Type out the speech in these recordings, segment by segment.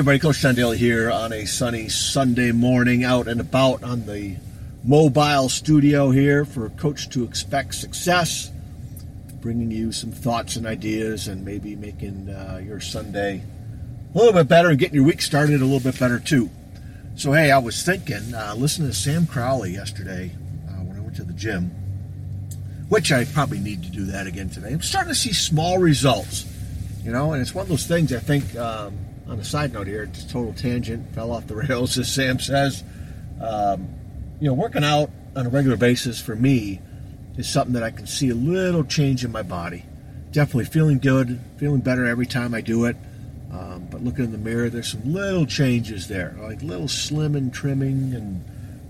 Everybody, Coach Daly here on a sunny Sunday morning out and about on the mobile studio here for Coach to Expect Success, bringing you some thoughts and ideas and maybe making uh, your Sunday a little bit better and getting your week started a little bit better too. So, hey, I was thinking, uh, listening to Sam Crowley yesterday uh, when I went to the gym, which I probably need to do that again today. I'm starting to see small results, you know, and it's one of those things I think. Um, on a side note here, it's total tangent, fell off the rails, as Sam says. Um, you know, working out on a regular basis for me is something that I can see a little change in my body. Definitely feeling good, feeling better every time I do it. Um, but looking in the mirror, there's some little changes there, like little slimming, trimming, and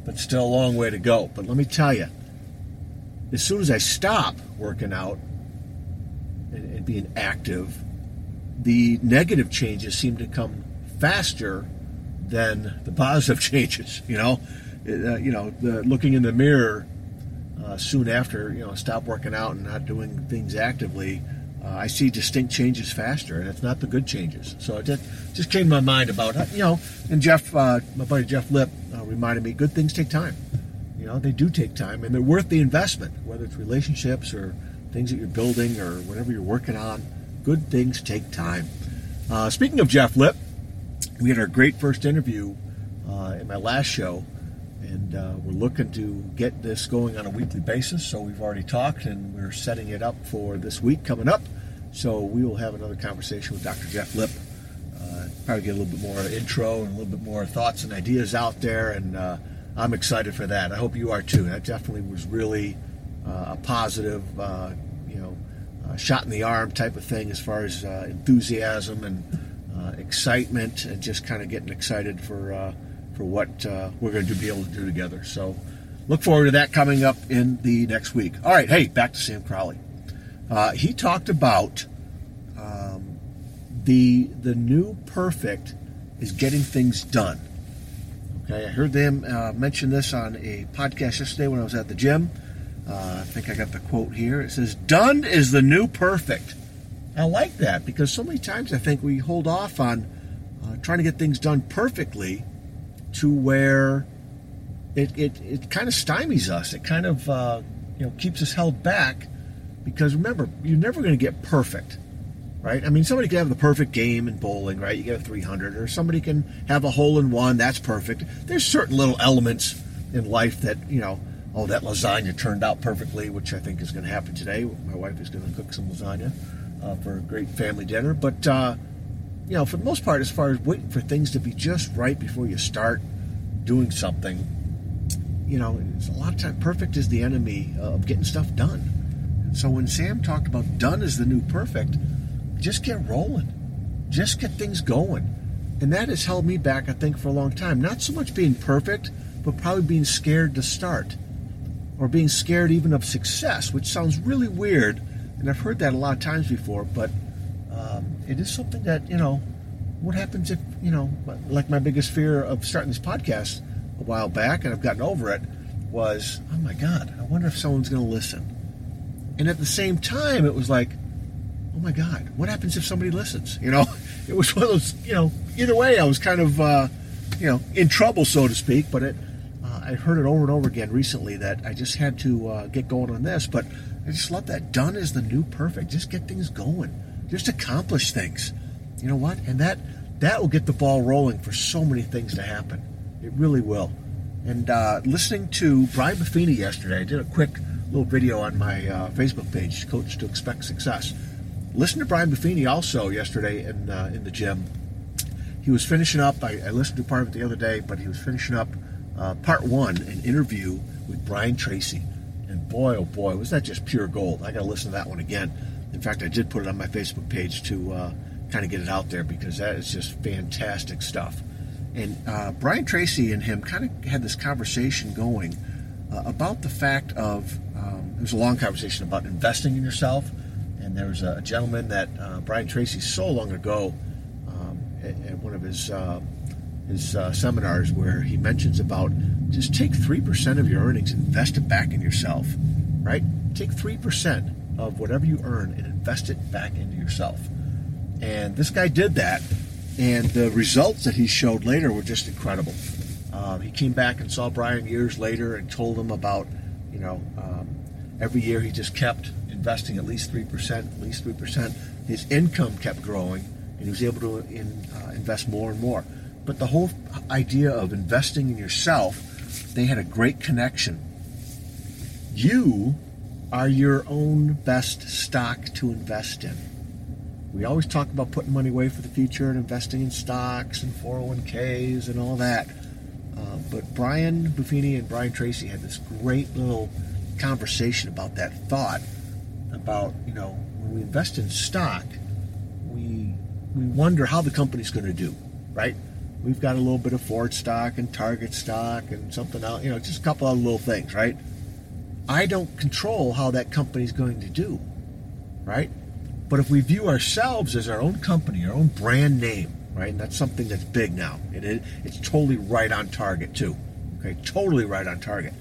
but still a long way to go. But let me tell you, as soon as I stop working out and, and being active, the negative changes seem to come faster than the positive changes. You know, uh, you know, the, looking in the mirror uh, soon after you know stop working out and not doing things actively, uh, I see distinct changes faster, and it's not the good changes. So it just just came to my mind about you know, and Jeff, uh, my buddy Jeff Lip, uh, reminded me, good things take time. You know, they do take time, and they're worth the investment, whether it's relationships or things that you're building or whatever you're working on good things take time. Uh, speaking of Jeff Lip, we had our great first interview uh, in my last show, and uh, we're looking to get this going on a weekly basis. So we've already talked, and we're setting it up for this week coming up. So we will have another conversation with Dr. Jeff Lip. Uh, probably get a little bit more intro and a little bit more thoughts and ideas out there, and uh, I'm excited for that. I hope you are too. That definitely was really uh, a positive, you know uh, shot in the arm type of thing as far as uh, enthusiasm and uh, excitement and just kind of getting excited for uh, for what uh, we're going to be able to do together. So look forward to that coming up in the next week. All right, hey, back to Sam Crowley. he talked about um, the the new perfect is getting things done. Okay, I heard them mention this on a podcast yesterday when I was at the gym. Uh, I think I got the quote here. It says, Done is the new perfect. I like that because so many times I think we hold off on uh, trying to get things done perfectly to where it, it, it kind of stymies us. It kind of uh, you know keeps us held back because remember, you're never going to get perfect, right? I mean, somebody can have the perfect game in bowling, right? You get a 300, or somebody can have a hole in one. That's perfect. There's certain little elements in life that you know oh, that lasagna turned out perfectly, which I think is going to happen today. My wife is going to cook some lasagna uh, for a great family dinner. But, uh, you know, for the most part, as far as waiting for things to be just right before you start doing something, you know, it's a lot of time perfect is the enemy of getting stuff done. So when Sam talked about done is the new perfect, just get rolling, just get things going. And that has held me back, I think, for a long time. Not so much being perfect, but probably being scared to start or being scared even of success, which sounds really weird. And I've heard that a lot of times before, but um, it is something that, you know, what happens if, you know, like my biggest fear of starting this podcast a while back, and I've gotten over it, was, oh my God, I wonder if someone's going to listen. And at the same time, it was like, oh my God, what happens if somebody listens? You know, it was one of those, you know, either way, I was kind of, uh, you know, in trouble, so to speak, but it, I heard it over and over again recently that I just had to uh, get going on this, but I just love that. Done is the new perfect. Just get things going. Just accomplish things. You know what? And that that will get the ball rolling for so many things to happen. It really will. And uh, listening to Brian Buffini yesterday, I did a quick little video on my uh, Facebook page, Coach to Expect Success. Listen to Brian Buffini also yesterday in uh, in the gym. He was finishing up. I, I listened to part of it the other day, but he was finishing up uh, part one, an interview with Brian Tracy. And boy, oh boy, was that just pure gold. I got to listen to that one again. In fact, I did put it on my Facebook page to uh, kind of get it out there because that is just fantastic stuff. And uh, Brian Tracy and him kind of had this conversation going uh, about the fact of um, it was a long conversation about investing in yourself. And there was a, gentleman that uh, Brian Tracy so long ago um, at, at, one of his uh, his uh, seminars where he mentions about just take 3% of your earnings invest it back in yourself, right? Take 3% of whatever you earn and invest it back into yourself. And this guy did that. And the results that he showed later were just incredible. Um, he came back and saw Brian years later and told him about, you know, um, every year he just kept investing at least 3%, at least 3%. His income kept growing and he was able to in, uh, invest more and more. But the whole idea of investing in yourself, they had a great connection. You are your own best stock to invest in. We always talk about putting money away for the future and investing in stocks and 401ks and all that. Uh, but Brian Buffini and Brian Tracy had this great little conversation about that thought about, you know, when we invest in stock, we we wonder how the company's going to do, right? We've got a little bit of Ford stock and Target stock and something else, you know, just a couple of little things, right? I don't control how that company's going to do, right? But if we view ourselves as our own company, our own brand name, right? And that's something that's big now. It's totally right on target, too. Okay, totally right on target.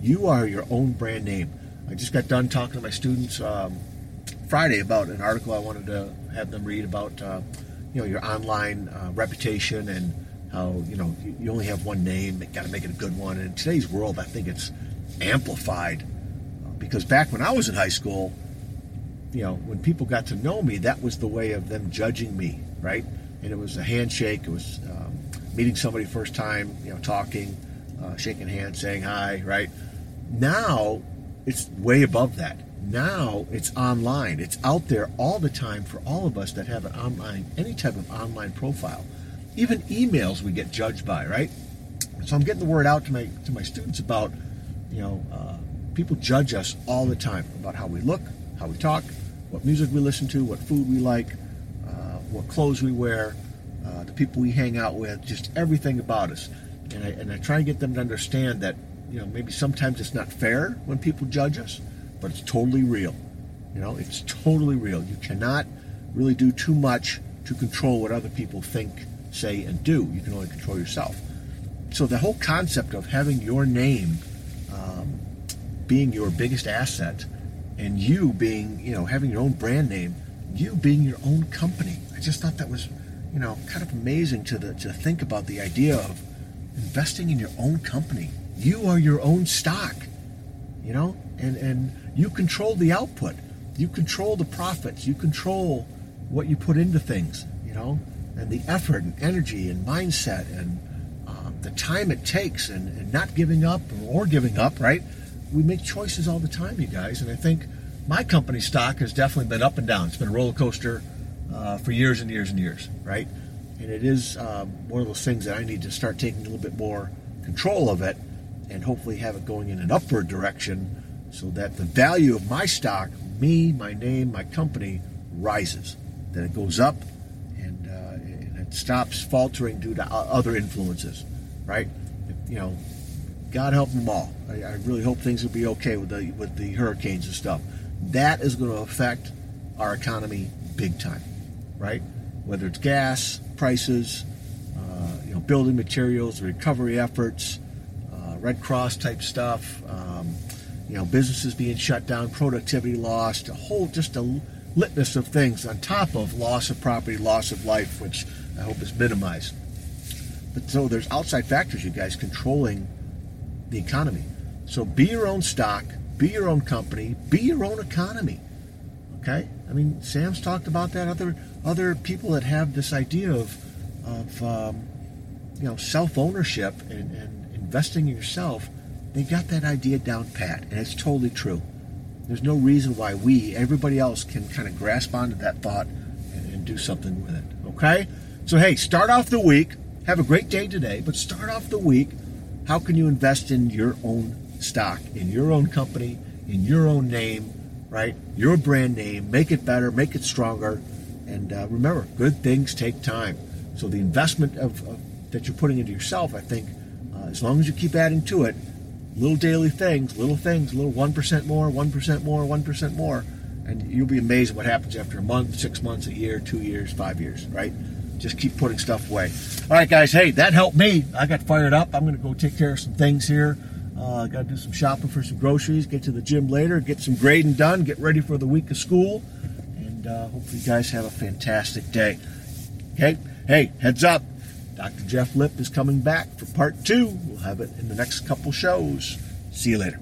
You are your own brand name. I just got done talking to my students um, Friday about an article I wanted to have them read about, uh, you know, your online uh, reputation and how, you know, you, only have one name, got to make it a good one. And in today's world, I think it's amplified because back when I was in high school, you know, when people got to know me, that was the way of them judging me, right? And it was a handshake. It was um, meeting somebody first time, you know, talking, uh, shaking hands, saying hi, right? Now it's way above that. Now it's online. It's out there all the time for all of us that have an online, any type of online profile. Even emails we get judged by, right? So I'm getting the word out to my to my students about, you know, uh, people judge us all the time about how we look, how we talk, what music we listen to, what food we like, uh, what clothes we wear, uh, the people we hang out with, just everything about us. And I, and I try and get them to understand that, you know, maybe sometimes it's not fair when people judge us, but it's totally real. You know, it's totally real. You cannot really do too much to control what other people think, say, and do. You can only control yourself. So the whole concept of having your name um, being your biggest asset and you being, you know, having your own brand name, you being your own company. I just thought that was, you know, kind of amazing to the to think about the idea of investing in your own company. You are your own stock, you know, and and you control the output. You control the profits. You control what you put into things, you know, and the effort and energy and mindset and um, the time it takes and, and not giving up or giving up, right? we make choices all the time, you guys. And I think my company stock has definitely been up and down. It's been a roller coaster uh, for years and years and years, right? And it is um, one of those things that I need to start taking a little bit more control of it and hopefully have it going in an upward direction so that the value of my stock, me, my name, my company, rises. That it goes up and, uh, and it stops faltering due to other influences, right? You know, God help them all. I, I, really hope things will be okay with the with the hurricanes and stuff. That is going to affect our economy big time, right? Whether it's gas prices, uh, you know, building materials, recovery efforts, uh, Red Cross type stuff, um, you know, businesses being shut down, productivity lost, a whole just a litmus of things on top of loss of property, loss of life, which I hope is minimized. But so there's outside factors, you guys, controlling the economy. So be your own stock, be your own company, be your own economy. Okay? I mean, Sam's talked about that. Other other people that have this idea of of um, you know self ownership and, and investing in yourself, they got that idea down pat, and it's totally true. There's no reason why we, everybody else, can kind of grasp onto that thought and, and do something with it. Okay? So hey, start off the week. Have a great day today, but start off the week how can you invest in your own stock, in your own company, in your own name, right? Your brand name, make it better, make it stronger. And uh, remember, good things take time. So the investment of, of that you're putting into yourself, I think, uh, as long as you keep adding to it, little daily things, little things, little 1% more, 1% more, 1% more, and you'll be amazed what happens after a month, six months, a year, two years, five years, right? just keep putting stuff away. All right, guys. Hey, that helped me. I got fired up. I'm going to go take care of some things here. Uh, got to do some shopping for some groceries. Get to the gym later. Get some grading done. Get ready for the week of school. And uh, hopefully, you guys have a fantastic day. Okay. Hey, heads up. Dr. Jeff Lip is coming back for part two. We'll have it in the next couple shows. See you later.